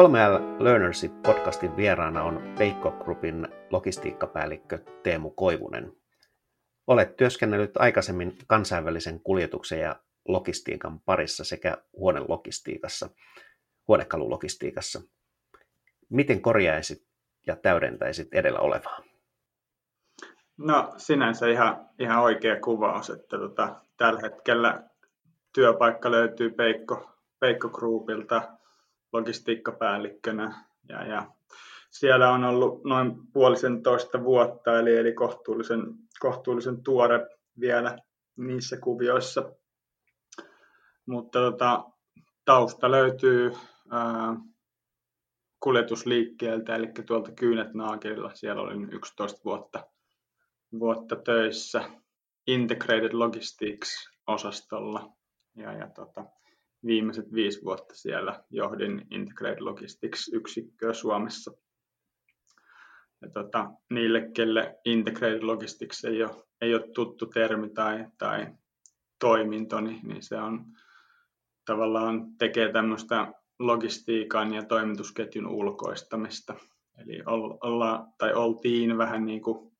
3L Learnership podcastin vieraana on Peikko Groupin logistiikkapäällikkö Teemu Koivunen. Olet työskennellyt aikaisemmin kansainvälisen kuljetuksen ja logistiikan parissa sekä huonelogistiikassa, huonekalulogistiikassa. Miten korjaisit ja täydentäisit edellä olevaa? No sinänsä ihan, ihan oikea kuvaus, että tota, tällä hetkellä työpaikka löytyy Peikko, Peikko Groupilta logistiikkapäällikkönä ja, ja siellä on ollut noin puolisentoista vuotta, eli, eli kohtuullisen, kohtuullisen tuore vielä niissä kuvioissa. Mutta tota, tausta löytyy ää, kuljetusliikkeeltä, eli tuolta Kyynet Naakirilla. Siellä olin 11 vuotta, vuotta töissä Integrated Logistics-osastolla. Ja, ja tota, viimeiset viisi vuotta siellä johdin Integrated Logistics-yksikköä Suomessa. Ja tota, niille, kelle Integrated Logistics ei ole, ei ole tuttu termi tai, tai toiminto, niin, niin se on tavallaan tekee tämmöistä logistiikan ja toimitusketjun ulkoistamista. Eli olla, tai oltiin vähän niin kuin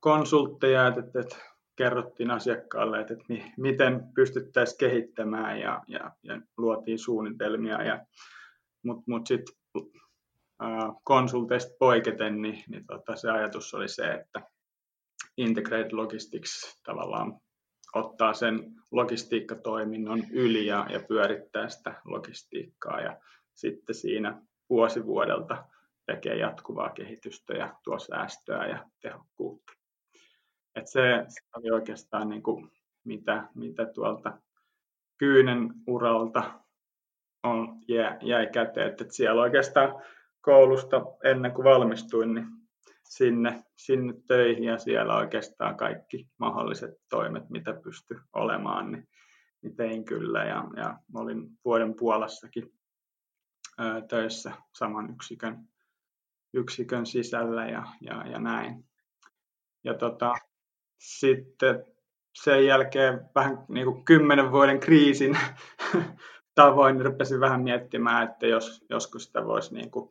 konsultteja, että, että kerrottiin asiakkaalle, että, että miten pystyttäisiin kehittämään ja, ja, ja luotiin suunnitelmia. Ja, mutta mut sitten konsulteista poiketen, niin, niin tota, se ajatus oli se, että Integrated Logistics tavallaan ottaa sen logistiikkatoiminnon yli ja, ja pyörittää sitä logistiikkaa ja sitten siinä vuosi vuodelta tekee jatkuvaa kehitystä ja tuo säästöä ja tehokkuutta. Et se, se oli oikeastaan niin kuin mitä, mitä tuolta Kyynen uralta on, jäi, jäi käteen. Et, siellä oikeastaan koulusta ennen kuin valmistuin, niin sinne, sinne töihin ja siellä oikeastaan kaikki mahdolliset toimet, mitä pysty olemaan, niin, niin tein kyllä. Ja, ja olin vuoden Puolassakin ää, töissä saman yksikön, yksikön sisällä ja, ja, ja näin. Ja tota, sitten sen jälkeen vähän niin kuin kymmenen vuoden kriisin tavoin niin rupesin vähän miettimään, että jos joskus sitä voisi niin kuin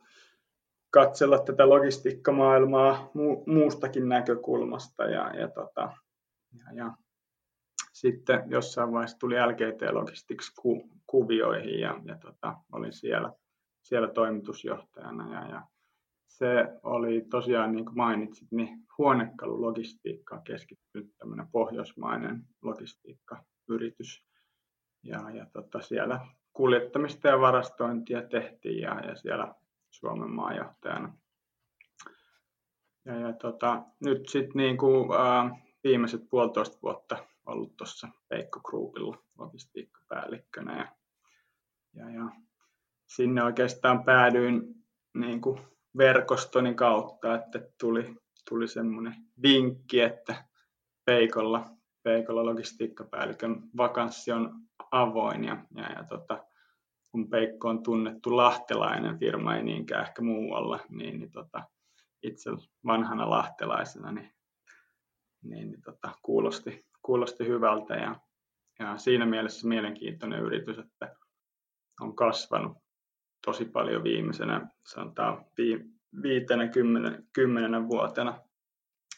katsella tätä logistiikkamaailmaa mu- muustakin näkökulmasta. Ja, ja, tota, ja, ja sitten jossain vaiheessa tuli LGT Logistics ku- kuvioihin ja, ja tota, olin siellä, siellä toimitusjohtajana. Ja, ja se oli tosiaan, niin kuin mainitsit, niin huonekalulogistiikkaan keskittynyt tämmöinen pohjoismainen logistiikkayritys. Ja, ja tota, siellä kuljettamista ja varastointia tehtiin ja, ja siellä Suomen maajohtajana. Ja, ja tota, nyt sitten niin kuin, äh, viimeiset puolitoista vuotta ollut tuossa Peikko Groupilla logistiikkapäällikkönä ja, ja, ja sinne oikeastaan päädyin niin kuin verkostoni kautta, että tuli, tuli semmoinen vinkki, että Peikolla, Peikolla logistiikkapäällikön vakanssi on avoin ja, ja, ja tota, kun Peikko on tunnettu lahtelainen firma, ei niinkään ehkä muualla, niin, niin tota, itse vanhana lahtelaisena niin, niin, niin tota, kuulosti, kuulosti hyvältä ja, ja siinä mielessä mielenkiintoinen yritys, että on kasvanut tosi paljon viimeisenä, sanotaan viitenä kymmenen, kymmenenä vuotena.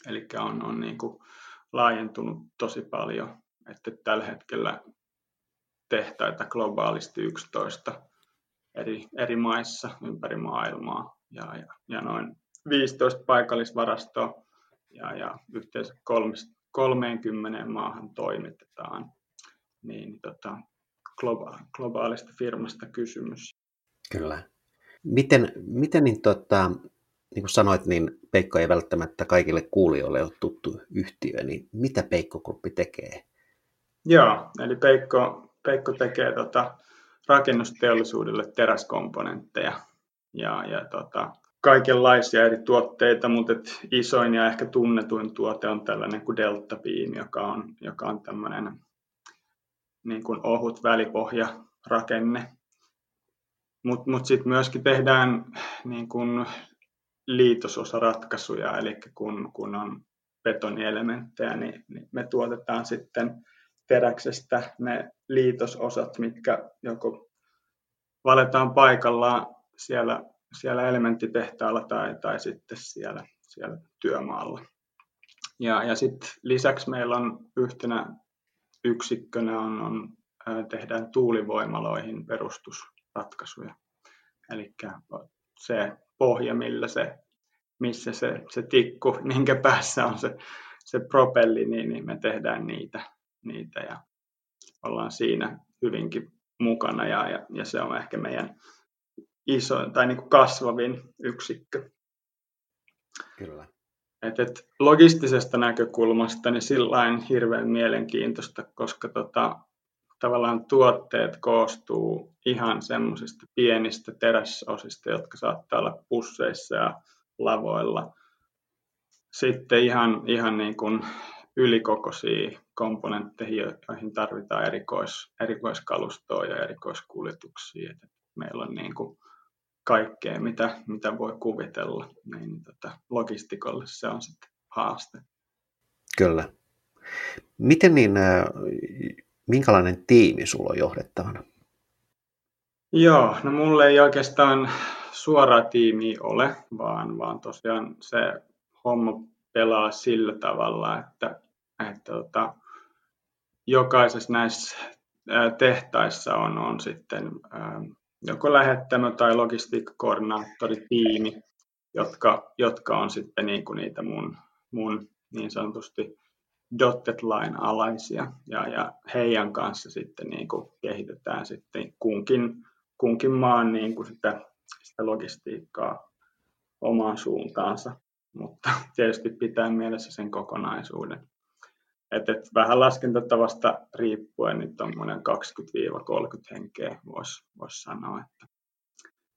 Eli on, on niin kuin laajentunut tosi paljon, että tällä hetkellä tehtaita globaalisti 11 eri, eri maissa ympäri maailmaa ja, ja, ja noin 15 paikallisvarastoa ja, ja yhteensä 30 maahan toimitetaan. Niin, tota, globa- globaalista firmasta kysymys. Kyllä. Miten, miten niin, tota, niin kuin sanoit, niin Peikko ei välttämättä kaikille kuulijoille ole tuttu yhtiö, niin mitä Peikko Gruppi tekee? Joo, eli Peikko, Peikko tekee tota, rakennusteollisuudelle teräskomponentteja ja, ja tota, kaikenlaisia eri tuotteita, mutta et isoin ja ehkä tunnetuin tuote on tällainen kuin Delta Beam, joka on, joka on tämmöinen niin kuin ohut välipohjarakenne. Mutta mut sitten myöskin tehdään niin kuin liitososaratkaisuja, eli kun, kun on betonielementtejä, niin, niin me tuotetaan sitten teräksestä ne liitososat, mitkä joko valetaan paikallaan siellä, siellä elementtitehtaalla tai, tai sitten siellä, siellä työmaalla. Ja, ja sitten lisäksi meillä on yhtenä yksikkönä on, on, tehdään tuulivoimaloihin perustusratkaisuja. Eli se pohja, millä se, missä se, se tikku, minkä päässä on se, se propelli, niin, niin me tehdään niitä, niitä ja ollaan siinä hyvinkin mukana ja, ja, ja se on ehkä meidän iso tai niin kuin kasvavin yksikkö. Kyllä. Et, et logistisesta näkökulmasta niin sillä hirveän mielenkiintoista, koska tota, tavallaan tuotteet koostuu ihan semmoisista pienistä teräsosista, jotka saattaa olla pusseissa ja lavoilla. Sitten ihan, ihan niin kuin ylikokoisia komponentteihin, joihin tarvitaan erikois, erikoiskalustoa ja erikoiskuljetuksia. Et meillä on niin kuin kaikkea, mitä, mitä voi kuvitella, niin tota, logistikolle se on sitten haaste. Kyllä. Miten niin, äh, minkälainen tiimi sulla on johdettavana? Joo, no mulle ei oikeastaan suora tiimi ole, vaan, vaan tosiaan se homma pelaa sillä tavalla, että, että tota, jokaisessa näissä tehtaissa on, on sitten joko lähettämö tai logistiikkakoordinaattoritiimi, jotka, jotka on sitten niin kuin niitä mun, mun niin sanotusti dotted line alaisia ja, ja heidän kanssa sitten niin kuin kehitetään sitten kunkin, kunkin maan niin kuin sitä, sitä logistiikkaa omaan suuntaansa, mutta tietysti pitää mielessä sen kokonaisuuden. Et, et vähän laskentatavasta riippuen, niin tuommoinen 20-30 henkeä voisi vois sanoa, että,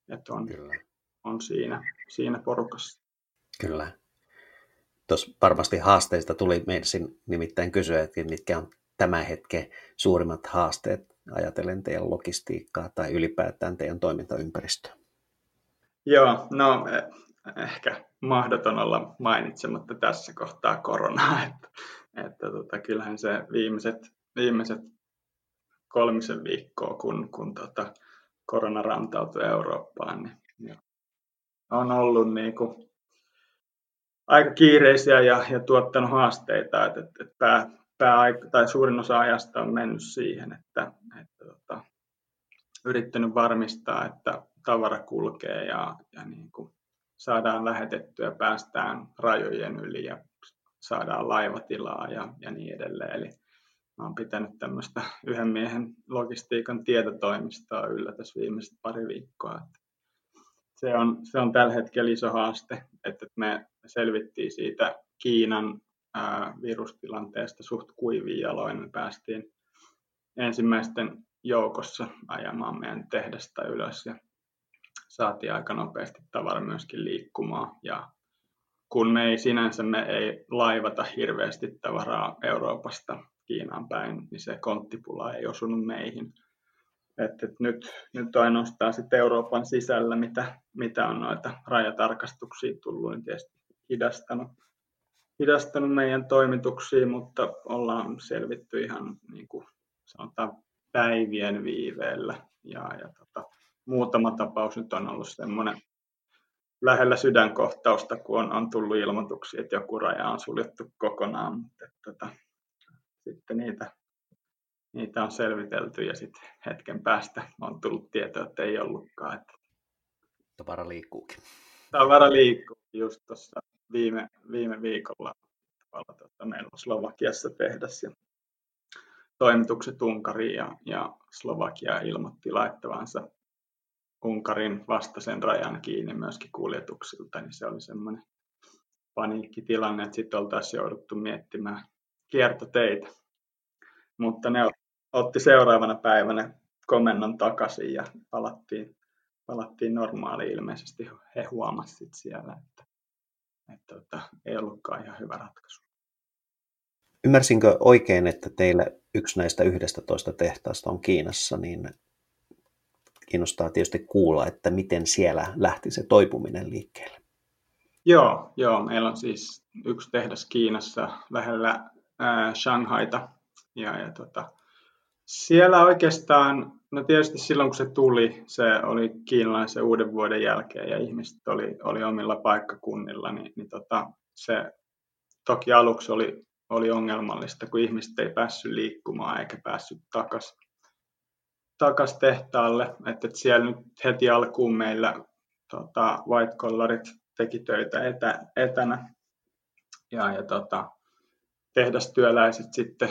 että on, on siinä, siinä porukassa. Kyllä. Tuossa varmasti haasteista tuli meidän nimittäin kysyä, että mitkä on tämän hetken suurimmat haasteet ajatellen teidän logistiikkaa tai ylipäätään teidän toimintaympäristöä? Joo, no eh, ehkä mahdoton olla mainitsematta tässä kohtaa koronaa, että että tota, kyllähän se viimeiset, viimeiset kolmisen viikkoa, kun, kun tota, korona rantautui Eurooppaan, niin, niin on ollut niin kuin, aika kiireisiä ja, ja tuottanut haasteita, että, että, että pää, pää, tai suurin osa ajasta on mennyt siihen, että, että tota, yrittänyt varmistaa, että tavara kulkee ja, ja niin kuin saadaan lähetettyä, päästään rajojen yli ja saadaan laivatilaa ja, ja niin edelleen. Eli mä oon pitänyt tämmöistä yhden miehen logistiikan tietotoimistoa yllä tässä viimeiset pari viikkoa. Se on, se on tällä hetkellä iso haaste, että me selvittiin siitä Kiinan ää, virustilanteesta suht kuivin jaloin. Me päästiin ensimmäisten joukossa ajamaan meidän tehdasta ylös ja saatiin aika nopeasti tavara myöskin liikkumaan ja kun me ei sinänsä me ei laivata hirveästi tavaraa Euroopasta Kiinaan päin, niin se konttipula ei osunut meihin. Et, et nyt, nyt ainoastaan sitten Euroopan sisällä, mitä, mitä on noita rajatarkastuksia tullut, niin tietysti hidastanut, hidastanut meidän toimituksia, mutta ollaan selvitty ihan niin kuin sanotaan päivien viiveellä. Ja, ja tota, muutama tapaus nyt on ollut semmoinen lähellä sydänkohtausta, kun on, on tullut ilmoituksia, että joku raja on suljettu kokonaan, mutta että, tota, sitten niitä, niitä on selvitelty ja sitten hetken päästä on tullut tietoa, että ei ollutkaan. Että... Tavara liikkuukin. Tavara liikkuu just tuossa viime, viime viikolla tavalla, tota, meillä on Slovakiassa tehdas ja toimitukset Unkariin ja, ja Slovakia ilmoitti laittavansa Unkarin vastaisen rajan kiinni myöskin kuljetuksilta, niin se oli semmoinen paniikkitilanne, että sitten oltaisiin jouduttu miettimään kiertoteitä. Mutta ne otti seuraavana päivänä komennon takaisin ja palattiin, palattiin normaaliin. Ilmeisesti he huomasivat siellä, että, että, että tota, ei ollutkaan ihan hyvä ratkaisu. Ymmärsinkö oikein, että teillä yksi näistä 11 tehtaasta on Kiinassa, niin kiinnostaa tietysti kuulla, että miten siellä lähti se toipuminen liikkeelle. Joo, joo, meillä on siis yksi tehdas Kiinassa lähellä ää, Shanghaita ja, ja tota, Siellä oikeastaan, no tietysti silloin kun se tuli, se oli kiinalaisen uuden vuoden jälkeen ja ihmiset oli, oli omilla paikkakunnilla, niin, niin tota, se toki aluksi oli, oli ongelmallista, kun ihmiset ei päässyt liikkumaan eikä päässyt takaisin takas tehtaalle. Että, että siellä nyt heti alkuun meillä tota, white collarit teki töitä etä, etänä ja, ja tota, tehdastyöläiset sitten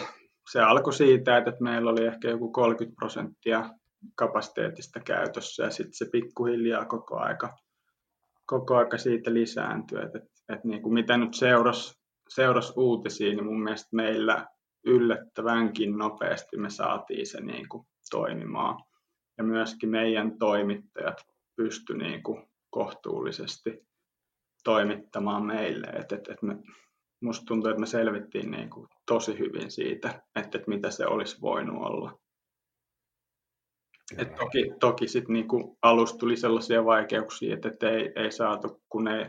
se alkoi siitä, että meillä oli ehkä joku 30 prosenttia kapasiteetista käytössä ja sitten se pikkuhiljaa koko aika, koko aika siitä lisääntyy. Että, että, että niin kuin mitä nyt seurasi, seurasi uutisia, niin mun mielestä meillä yllättävänkin nopeasti me saatiin se niin kuin toimimaan. Ja myöskin meidän toimittajat pysty niin kuin kohtuullisesti toimittamaan meille. Et, et, et me, musta tuntuu, että me selvittiin niin kuin tosi hyvin siitä, että, että mitä se olisi voinut olla. Et toki toki sit niinku alusta tuli sellaisia vaikeuksia, että, että ei, ei saatu, kun ei,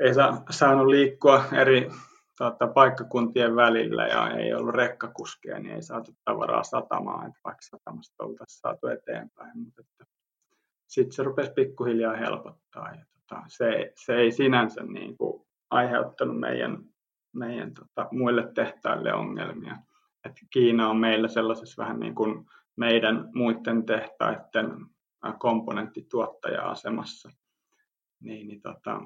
ei saa, saanut liikkua eri tota, paikkakuntien välillä ja ei ollut rekkakuskeja, niin ei saatu tavaraa satamaan, että vaikka satamasta oltaisiin saatu eteenpäin. Mutta sitten se rupesi pikkuhiljaa helpottaa. Ja, tota, se, se ei sinänsä niin kuin, aiheuttanut meidän, meidän tota, muille tehtaille ongelmia. Et Kiina on meillä sellaisessa vähän niin kuin meidän muiden tehtaiden komponenttituottaja-asemassa, niin, niin tota,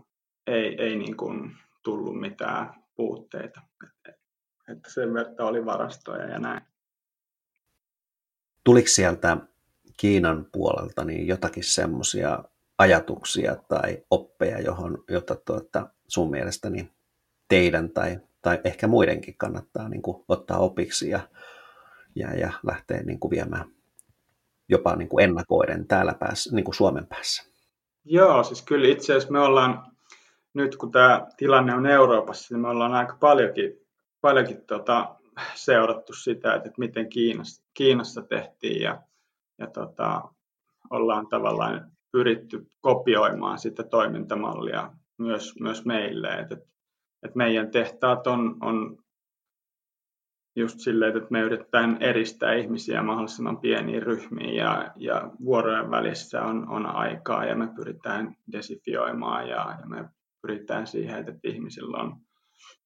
ei, ei niin kuin tullut mitään puutteita. Että sen verran oli varastoja ja näin. Tuliko sieltä Kiinan puolelta niin jotakin semmoisia ajatuksia tai oppeja, johon, jota tuota, sun mielestäni teidän tai, tai ehkä muidenkin kannattaa niin kuin, ottaa opiksi ja, ja, ja lähteä niin kuin, viemään jopa niin kuin ennakoiden täällä päässä, niin kuin Suomen päässä? Joo, siis kyllä itse asiassa me ollaan nyt kun tämä tilanne on Euroopassa, niin me ollaan aika paljonkin, paljonkin tota, seurattu sitä, että miten Kiinassa, Kiinassa tehtiin ja, ja tota, ollaan tavallaan pyritty kopioimaan sitä toimintamallia myös, myös meille. Että, että meidän tehtaat on, on just silleen, että me yritetään eristää ihmisiä mahdollisimman pieniin ryhmiin ja, ja vuorojen välissä on, on aikaa ja me pyritään desifioimaan ja, ja me pyritään siihen, että ihmisillä on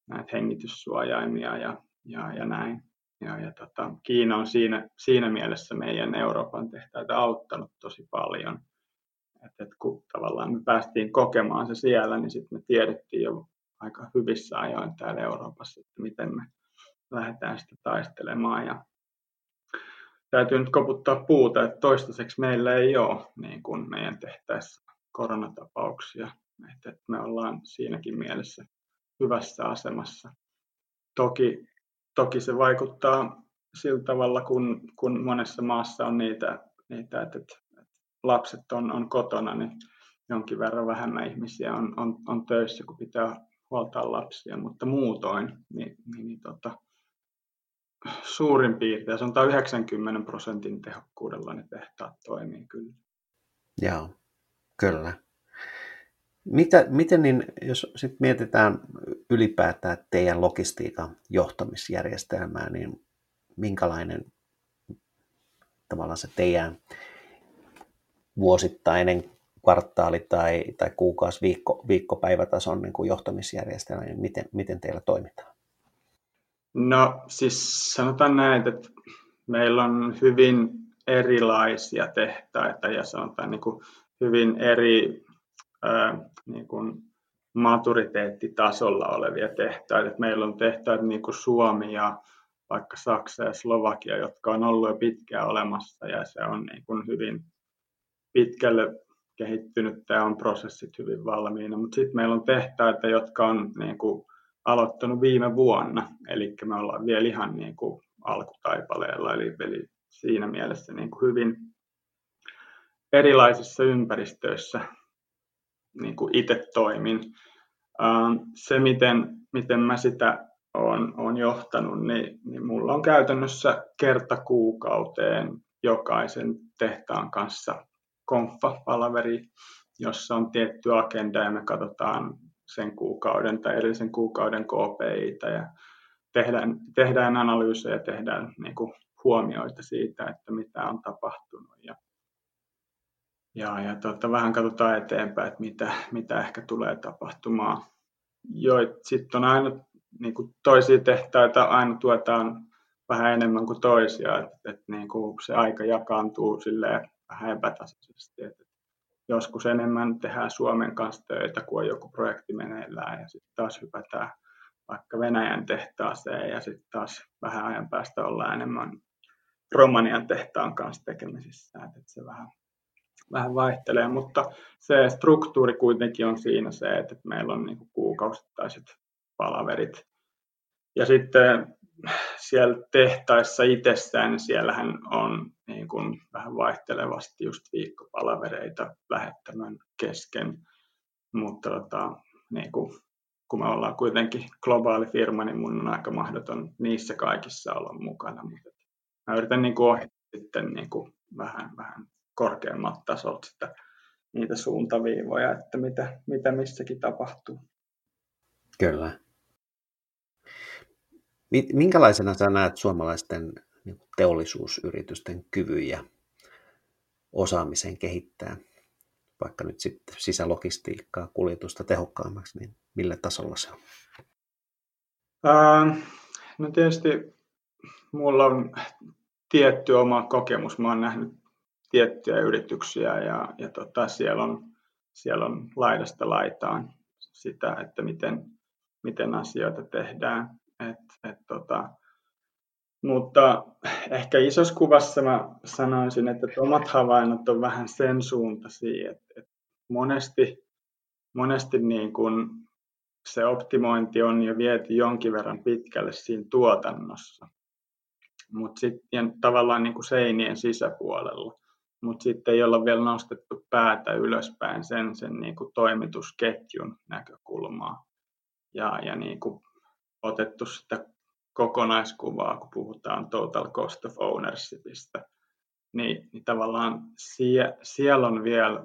näitä hengityssuojaimia ja, ja, ja näin. Ja, ja tota, Kiina on siinä, siinä mielessä meidän Euroopan tehtäitä auttanut tosi paljon. Et, et kun tavallaan me päästiin kokemaan se siellä, niin sitten me tiedettiin jo aika hyvissä ajoin täällä Euroopassa, että miten me lähdetään sitä taistelemaan. Ja täytyy nyt koputtaa puuta, että toistaiseksi meillä ei ole niin kuin meidän tehtäessä koronatapauksia että me ollaan siinäkin mielessä hyvässä asemassa. Toki, toki se vaikuttaa sillä tavalla, kun, kun monessa maassa on niitä, niitä että, että lapset on, on kotona, niin jonkin verran vähemmän ihmisiä on, on, on töissä, kun pitää huoltaa lapsia, mutta muutoin niin, niin, niin tota, suurin piirtein, on 90 prosentin tehokkuudella ne tehtaat toimii kyllä. Joo, kyllä. Mitä, miten niin, jos sit mietitään ylipäätään teidän logistiikan johtamisjärjestelmää, niin minkälainen tavallaan se teidän vuosittainen kvartaali- tai, tai kuukausi, viikko, viikkopäivätason niin johtamisjärjestelmä, niin miten, miten teillä toimitaan? No siis sanotaan näin, että meillä on hyvin erilaisia tehtaita ja sanotaan niin kuin hyvin eri niin kuin maturiteettitasolla olevia tehtaita. meillä on tehtaita niin kuin Suomi ja vaikka Saksa ja Slovakia, jotka on ollut jo pitkään olemassa ja se on niin kuin hyvin pitkälle kehittynyt ja on prosessit hyvin valmiina. Mutta sitten meillä on tehtaita, jotka on niin kuin aloittanut viime vuonna, eli me ollaan vielä ihan niin kuin alkutaipaleella, eli, eli siinä mielessä niin kuin hyvin erilaisissa ympäristöissä niin kuin itse toimin. Ähm, se, miten, miten mä sitä olen, olen johtanut, niin, niin mulla on käytännössä kerta kuukauteen jokaisen tehtaan kanssa konfa-palaveri, jossa on tietty agenda ja me katsotaan sen kuukauden tai edellisen kuukauden KPItä ja tehdään, tehdään analyysejä tehdään niin kuin huomioita siitä, että mitä on tapahtunut. Ja, ja, ja tota, vähän katsotaan eteenpäin, että mitä, mitä ehkä tulee tapahtumaan. Sitten on aina niin kuin toisia tehtaita, aina tuetaan vähän enemmän kuin toisia, että, että niin kuin se aika jakaantuu silleen vähän epätasaisesti. Joskus enemmän tehdään Suomen kanssa töitä, kun on joku projekti meneillään ja sitten taas hypätään vaikka Venäjän tehtaaseen ja sitten taas vähän ajan päästä ollaan enemmän Romanian tehtaan kanssa tekemisissä, että se vähän, vähän vaihtelee, mutta se struktuuri kuitenkin on siinä se, että meillä on niin kuukausittaiset palaverit. Ja sitten siellä tehtaissa itsessään, niin siellähän on niin kuin vähän vaihtelevasti just viikkopalavereita lähettämän kesken, mutta tota, niin kuin, kun me ollaan kuitenkin globaali firma, niin mun on aika mahdoton niissä kaikissa olla mukana, mutta mä yritän niin kuin sitten niin kuin vähän, vähän korkeammalta tasolta sitä, niitä suuntaviivoja, että mitä, mitä missäkin tapahtuu. Kyllä. Minkälaisena sä näet suomalaisten niin teollisuusyritysten kyvyn ja osaamisen kehittää vaikka nyt sitten sisälogistiikkaa, kuljetusta tehokkaammaksi, niin millä tasolla se on? Äh, no tietysti mulla on tietty oma kokemus. Mä oon nähnyt tiettyjä yrityksiä ja, ja tota, siellä, on, siellä on laidasta laitaan sitä, että miten, miten asioita tehdään. Et, et, tota, mutta ehkä isossa kuvassa mä sanoisin, että omat havainnot on vähän sen suuntaisia, että, että monesti, monesti niin kun se optimointi on jo viety jonkin verran pitkälle siinä tuotannossa, mutta sitten tavallaan niin kuin seinien sisäpuolella, mutta sitten ei olla vielä nostettu päätä ylöspäin sen, sen niin kuin toimitusketjun näkökulmaa. Ja, ja niin kuin otettu sitä kokonaiskuvaa, kun puhutaan total cost of ownershipista, niin, niin tavallaan sie, siellä on vielä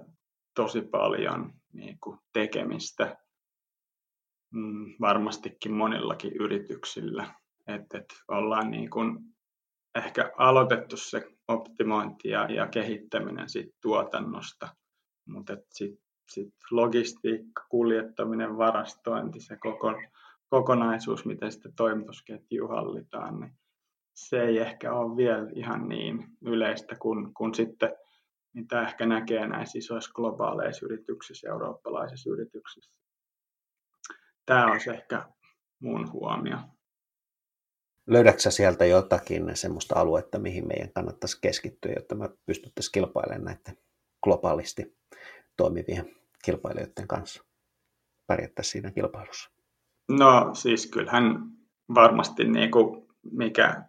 tosi paljon niin kuin tekemistä mm, varmastikin monillakin yrityksillä. että et ollaan niin kuin ehkä aloitettu se optimointi ja, ja kehittäminen siitä tuotannosta, mutta sitten sit logistiikka, kuljettaminen, varastointi, se koko kokonaisuus, miten sitten toimitusketju hallitaan, niin se ei ehkä ole vielä ihan niin yleistä kuin, kuin sitten mitä ehkä näkee näissä isoissa globaaleissa yrityksissä, eurooppalaisissa yrityksissä. Tämä on ehkä mun huomio. Löydätkö sieltä jotakin semmoista aluetta, mihin meidän kannattaisi keskittyä, jotta me pystyttäisiin kilpailemaan näiden globaalisti toimivien kilpailijoiden kanssa? Pärjättäisiin siinä kilpailussa. No siis kyllähän varmasti niin kuin mikä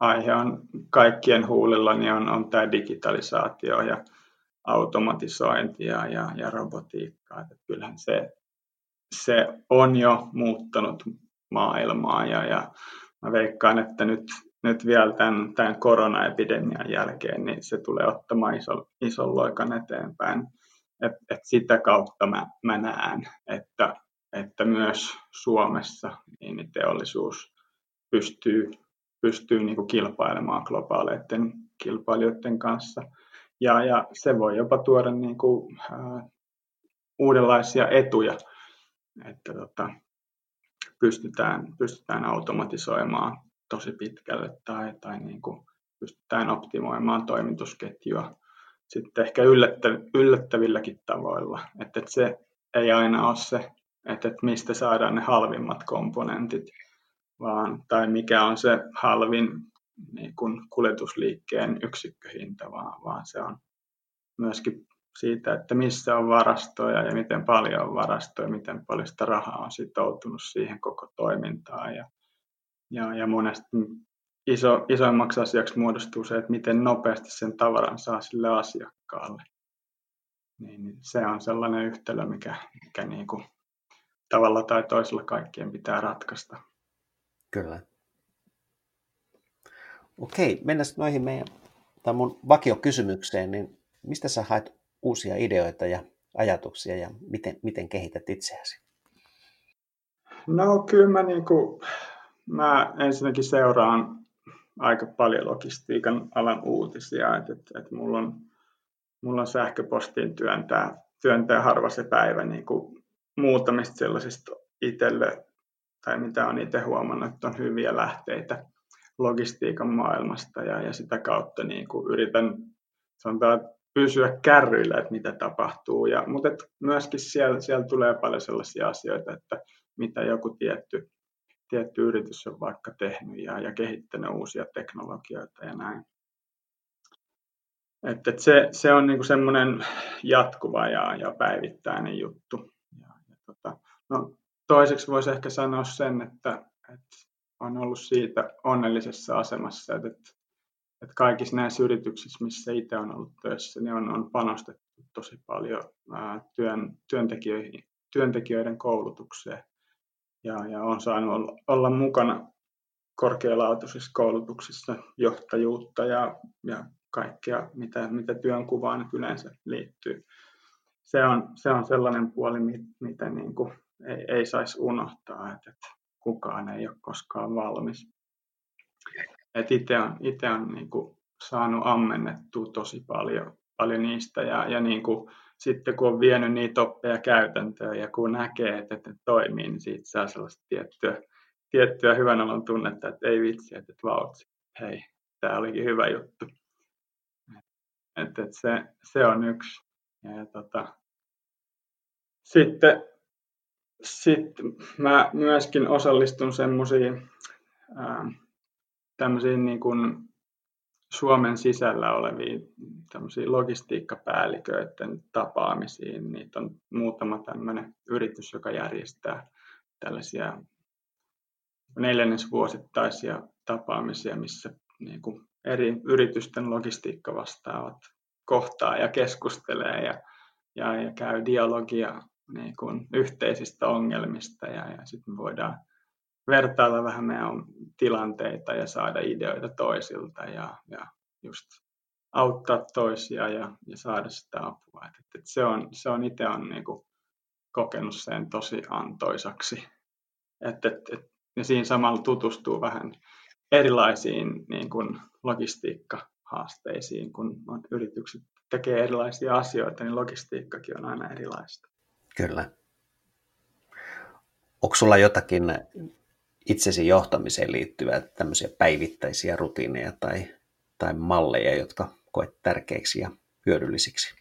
aihe on kaikkien huulilla, niin on, on tämä digitalisaatio ja automatisointi ja, ja, ja robotiikka. Että kyllähän se, se on jo muuttanut maailmaa ja, ja mä veikkaan, että nyt, nyt vielä tämän, tämän koronaepidemian jälkeen niin se tulee ottamaan iso, ison loikan eteenpäin. Et, et sitä kautta mä, mä näen, että että myös Suomessa niin teollisuus pystyy, pystyy niin kuin kilpailemaan globaaleiden kilpailijoiden kanssa. Ja, ja se voi jopa tuoda niin kuin, ää, uudenlaisia etuja, että tota, pystytään, pystytään automatisoimaan tosi pitkälle tai, tai niin kuin pystytään optimoimaan toimitusketjua sitten ehkä yllättävilläkin tavoilla. Että, että se ei aina ole se että, että mistä saadaan ne halvimmat komponentit, vaan, tai mikä on se halvin niin kuin kuljetusliikkeen yksikköhinta, vaan, vaan se on myöskin siitä, että missä on varastoja ja miten paljon on varastoja, miten paljon sitä rahaa on sitoutunut siihen koko toimintaan. Ja, ja, ja monesti iso, isoimmaksi asiaksi muodostuu se, että miten nopeasti sen tavaran saa sille asiakkaalle. Niin, niin se on sellainen yhtälö, mikä, mikä niin kuin tavalla tai toisella kaikkien pitää ratkaista. Kyllä. Okei, mennään noihin meidän, tai mun vakiokysymykseen, niin mistä sä haet uusia ideoita ja ajatuksia ja miten, miten kehität itseäsi? No kyllä mä, niin kuin, mä ensinnäkin seuraan aika paljon logistiikan alan uutisia, että, että, että mulla, on, mulla on sähköpostiin työntää, työntää harva se päivä niin kuin muutamista sellaisista itselle, tai mitä on itse huomannut, että on hyviä lähteitä logistiikan maailmasta ja, ja sitä kautta niin kuin yritän sanotaan, pysyä kärryillä, että mitä tapahtuu. Ja, mutta et myöskin siellä, siellä tulee paljon sellaisia asioita, että mitä joku tietty, tietty yritys on vaikka tehnyt ja, ja kehittänyt uusia teknologioita ja näin. Että et se, se on niinku semmoinen jatkuva ja, ja päivittäinen juttu. No, toiseksi voisi ehkä sanoa sen, että, että on ollut siitä onnellisessa asemassa, että, että kaikissa näissä yrityksissä, missä itse on ollut töissä, niin on, on panostettu tosi paljon ää, työn, työntekijöihin, työntekijöiden koulutukseen. Ja, ja on saanut olla, olla mukana korkealaatuisissa koulutuksissa johtajuutta ja, ja kaikkea, mitä, mitä työnkuvaan yleensä liittyy. Se on, se on sellainen puoli, mitä niin kuin ei, ei saisi unohtaa, että, että kukaan ei ole koskaan valmis. Itse on, ite on niin kuin saanut ammennettua tosi paljon, paljon niistä ja, ja niin kuin, sitten kun on vienyt niitä oppeja käytäntöön ja kun näkee, että, että toimii, niin siitä saa sellaista tiettyä, tiettyä hyvän olon tunnetta, että ei vitsi, että, että hei, tämä olikin hyvä juttu. Että, että se, se on yksi. Ja, ja tota, sitten sitten mä myöskin osallistun semmoisiin tämmöisiin niin kuin Suomen sisällä oleviin tämmöisiin logistiikkapäälliköiden tapaamisiin. Niitä on muutama tämmöinen yritys, joka järjestää tällaisia neljännesvuosittaisia tapaamisia, missä niin kuin eri yritysten logistiikka vastaavat kohtaa ja keskustelee ja, ja, ja käy dialogia niin kuin yhteisistä ongelmista ja, ja sitten voidaan vertailla vähän meidän tilanteita ja saada ideoita toisilta ja, ja just auttaa toisia ja, ja saada sitä apua. Et, et se on, se on itse on niin kuin kokenut sen tosi antoisaksi. Et, et, et, ja siinä samalla tutustuu vähän erilaisiin niin kuin logistiikkahaasteisiin, kun on yritykset tekee erilaisia asioita, niin logistiikkakin on aina erilaista. Kyllä. Onko sulla jotakin itsesi johtamiseen liittyviä tämmöisiä päivittäisiä rutiineja tai, tai malleja, jotka koet tärkeiksi ja hyödyllisiksi?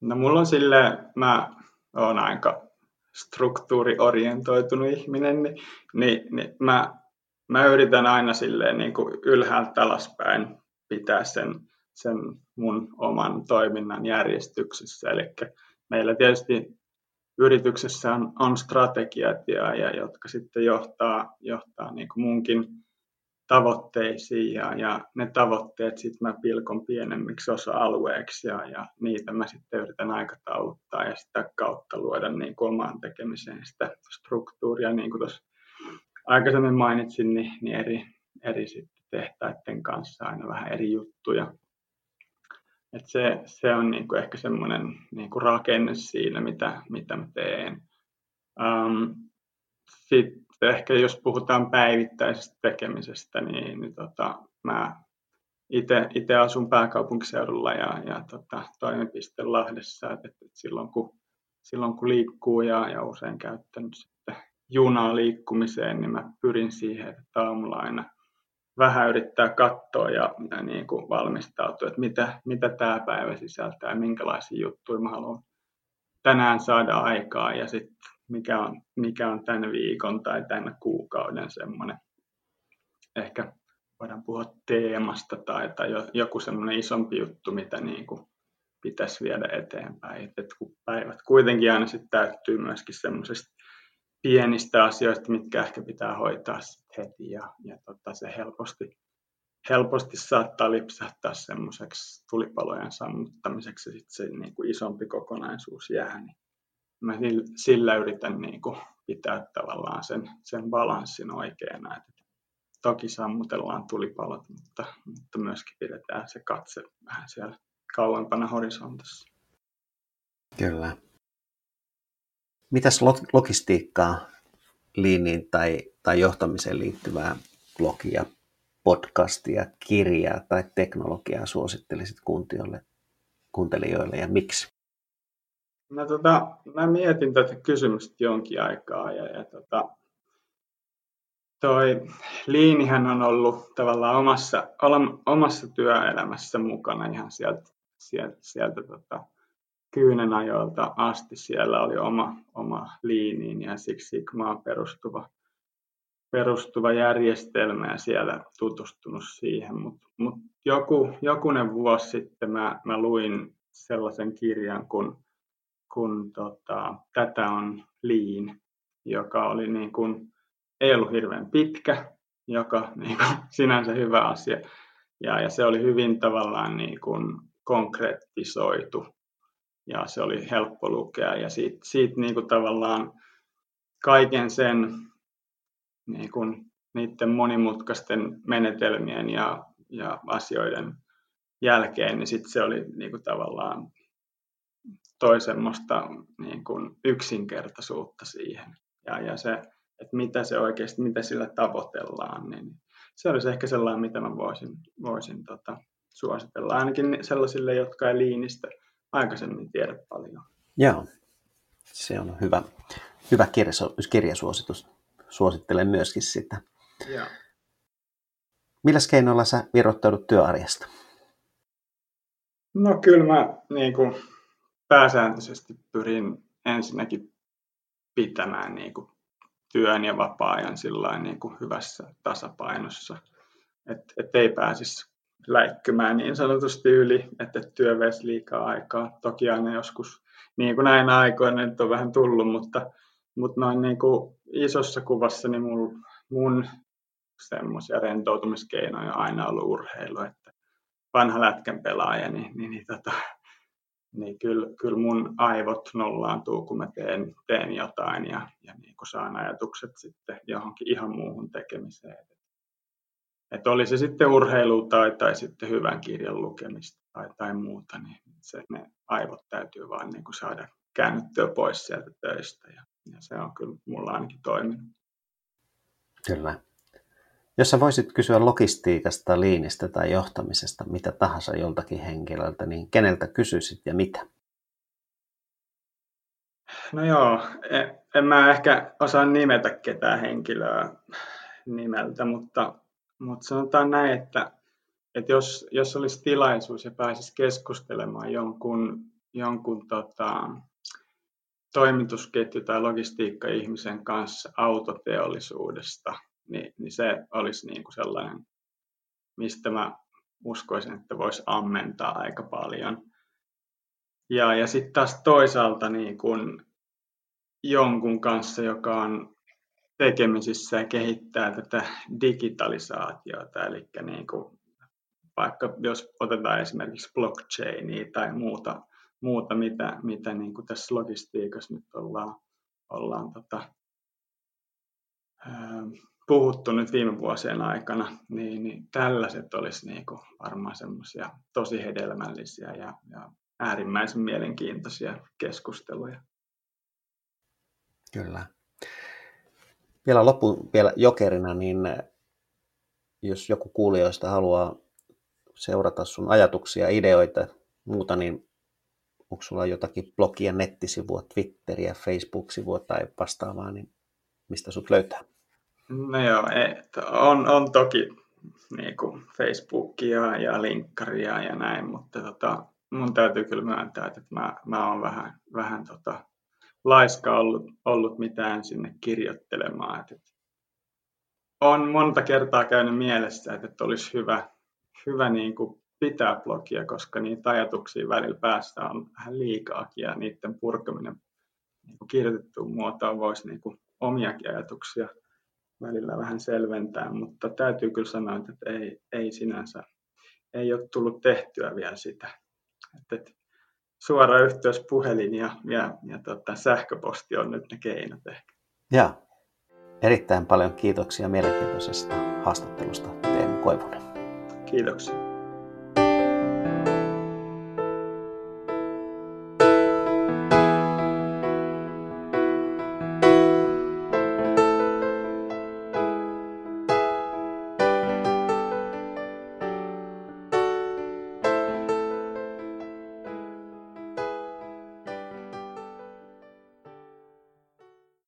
No mulla on sille, mä oon aika struktuuriorientoitunut ihminen, niin, niin, niin mä, mä yritän aina silleen niin kuin ylhäältä alaspäin pitää sen, sen mun oman toiminnan järjestyksessä. Eli meillä tietysti yrityksessä on, on strategiat, ja, ja, jotka sitten johtaa, johtaa niin kuin munkin tavoitteisiin ja, ja ne tavoitteet sitten mä pilkon pienemmiksi osa-alueeksi ja, ja niitä mä sitten yritän aikatauluttaa ja sitä kautta luoda niin kuin omaan tekemiseen sitä struktuuria. Niin kuin tuossa aikaisemmin mainitsin, niin, niin eri, eri sitten tehtaiden kanssa aina vähän eri juttuja et se, se on niinku ehkä semmoinen niinku rakenne siinä, mitä, mitä mä teen. Um, Sitten ehkä jos puhutaan päivittäisestä tekemisestä, niin, niin tota, mä itse asun pääkaupunkiseudulla ja, ja tota, toimipiste Lahdessa, että, että silloin, kun, silloin kun liikkuu ja, ja usein käyttänyt sitten junaa liikkumiseen, niin mä pyrin siihen, että aamulla aina vähän yrittää katsoa ja, ja niin kuin valmistautua, että mitä, mitä tämä päivä sisältää, minkälaisia juttuja mä haluan tänään saada aikaa ja sitten mikä on, mikä on tämän viikon tai tämän kuukauden semmoinen, ehkä voidaan puhua teemasta tai, tai joku semmoinen isompi juttu, mitä niin kuin pitäisi viedä eteenpäin. Et kun päivät kuitenkin aina sitten täyttyy myöskin semmoisesta pienistä asioista, mitkä ehkä pitää hoitaa heti ja, ja tota, se helposti, helposti saattaa lipsahtaa semmoiseksi tulipalojen sammuttamiseksi ja sitten se niin kuin isompi kokonaisuus jää. Niin mä sillä yritän niin kuin pitää tavallaan sen, sen balanssin oikeana. että toki sammutellaan tulipalot, mutta, mutta myöskin pidetään se katse vähän siellä kauempana horisontissa. Kyllä. Mitäs logistiikkaa, liiniin tai, tai johtamiseen liittyvää blogia podcastia, kirjaa tai teknologiaa suosittelisit kuuntelijoille, kuuntelijoille ja miksi? No, tota, mä mietin tätä kysymystä jonkin aikaa ja, ja tota, toi Liinihän on ollut tavallaan omassa, omassa työelämässä mukana ihan sieltä, sieltä, sieltä tota, kyynen ajoilta asti. Siellä oli oma, oma liiniin ja siksi Sigmaan perustuva, perustuva järjestelmä ja siellä tutustunut siihen. Mutta mut joku, jokunen vuosi sitten mä, mä luin sellaisen kirjan kun, kun tota, Tätä on liin, joka oli niin kuin, ei ollut hirveän pitkä, joka niin sinänsä hyvä asia. Ja, ja se oli hyvin tavallaan niin kuin konkretisoitu ja se oli helppo lukea. Ja siitä, siitä niin kuin tavallaan kaiken sen niin kuin niiden monimutkaisten menetelmien ja, ja asioiden jälkeen, niin sitten se oli niin kuin tavallaan toi semmoista niin kuin yksinkertaisuutta siihen. Ja, ja se, että mitä se oikeasti, mitä sillä tavoitellaan, niin se olisi ehkä sellainen, mitä mä voisin, voisin tota, suositella, ainakin sellaisille, jotka ei liinistä aikaisemmin tiedä paljon. Joo, se on hyvä, hyvä kirjasuositus. Suosittelen myöskin sitä. Joo. Millä keinoilla sä virroittaudut työarjesta? No kyllä mä niin kuin, pääsääntöisesti pyrin ensinnäkin pitämään niin kuin, työn ja vapaa-ajan sillain, niin kuin, hyvässä tasapainossa, että et ei pääsisi läikkymään niin sanotusti yli, että työ veisi liikaa aikaa. Toki aina joskus, niin kuin näinä aikoina nyt on vähän tullut, mutta, mutta noin niin kuin isossa kuvassa niin mun, mun semmoisia rentoutumiskeinoja on aina ollut urheilu, että vanha lätkän pelaaja, niin, niin, niin, tota, niin kyllä, kyllä mun aivot nollaantuu, kun mä teen, teen jotain ja, ja niin kuin saan ajatukset sitten johonkin ihan muuhun tekemiseen. Että oli se sitten urheilu tai, tai sitten hyvän kirjan lukemista tai, tai muuta, niin se, ne aivot täytyy vaan niin kuin saada käännyttyä pois sieltä töistä ja, ja se on kyllä mulla ainakin toiminut. Kyllä. Jos sä voisit kysyä logistiikasta, liinistä tai johtamisesta mitä tahansa joltakin henkilöltä, niin keneltä kysyisit ja mitä? No joo, en, en mä ehkä osaa nimetä ketään henkilöä nimeltä, mutta mutta sanotaan näin, että, että jos, jos olisi tilaisuus ja pääsisi keskustelemaan jonkun, jonkun tota, toimitusketju- tai logistiikka-ihmisen kanssa autoteollisuudesta, niin, niin se olisi niin kuin sellainen, mistä mä uskoisin, että voisi ammentaa aika paljon. Ja, ja sitten taas toisaalta niin kuin jonkun kanssa, joka on tekemisissä ja kehittää tätä digitalisaatiota, eli niin kuin vaikka jos otetaan esimerkiksi blockchainia tai muuta, muuta mitä, mitä niin kuin tässä logistiikassa nyt ollaan, ollaan tota, puhuttu nyt viime vuosien aikana, niin, niin tällaiset olisi niin kuin varmaan semmoisia tosi hedelmällisiä ja, ja äärimmäisen mielenkiintoisia keskusteluja. Kyllä vielä loppu vielä jokerina, niin jos joku kuulijoista haluaa seurata sun ajatuksia, ideoita, muuta, niin onko sulla jotakin blogia, nettisivua, Twitteriä, Facebook-sivua tai vastaavaa, niin mistä sut löytää? No joo, et, on, on toki niin kuin Facebookia ja linkkaria ja näin, mutta tota, mun täytyy kyllä myöntää, että mä, mä oon vähän, vähän tota, laiska ollut, ollut mitään sinne kirjoittelemaan. Et on monta kertaa käynyt mielessä, että olisi hyvä, hyvä niin kuin pitää blogia, koska niitä ajatuksia välillä päässä on vähän liikaakin ja niiden purkaminen niin kuin kirjoitettuun muotoon voisi niin kuin omiakin ajatuksia välillä vähän selventää, mutta täytyy kyllä sanoa, että ei, ei sinänsä ei ole tullut tehtyä vielä sitä. Että, että suora yhteys puhelin ja, ja, ja tota, sähköposti on nyt ne keinot ehkä. Ja erittäin paljon kiitoksia mielenkiintoisesta haastattelusta Teemu Koivunen. Kiitoksia.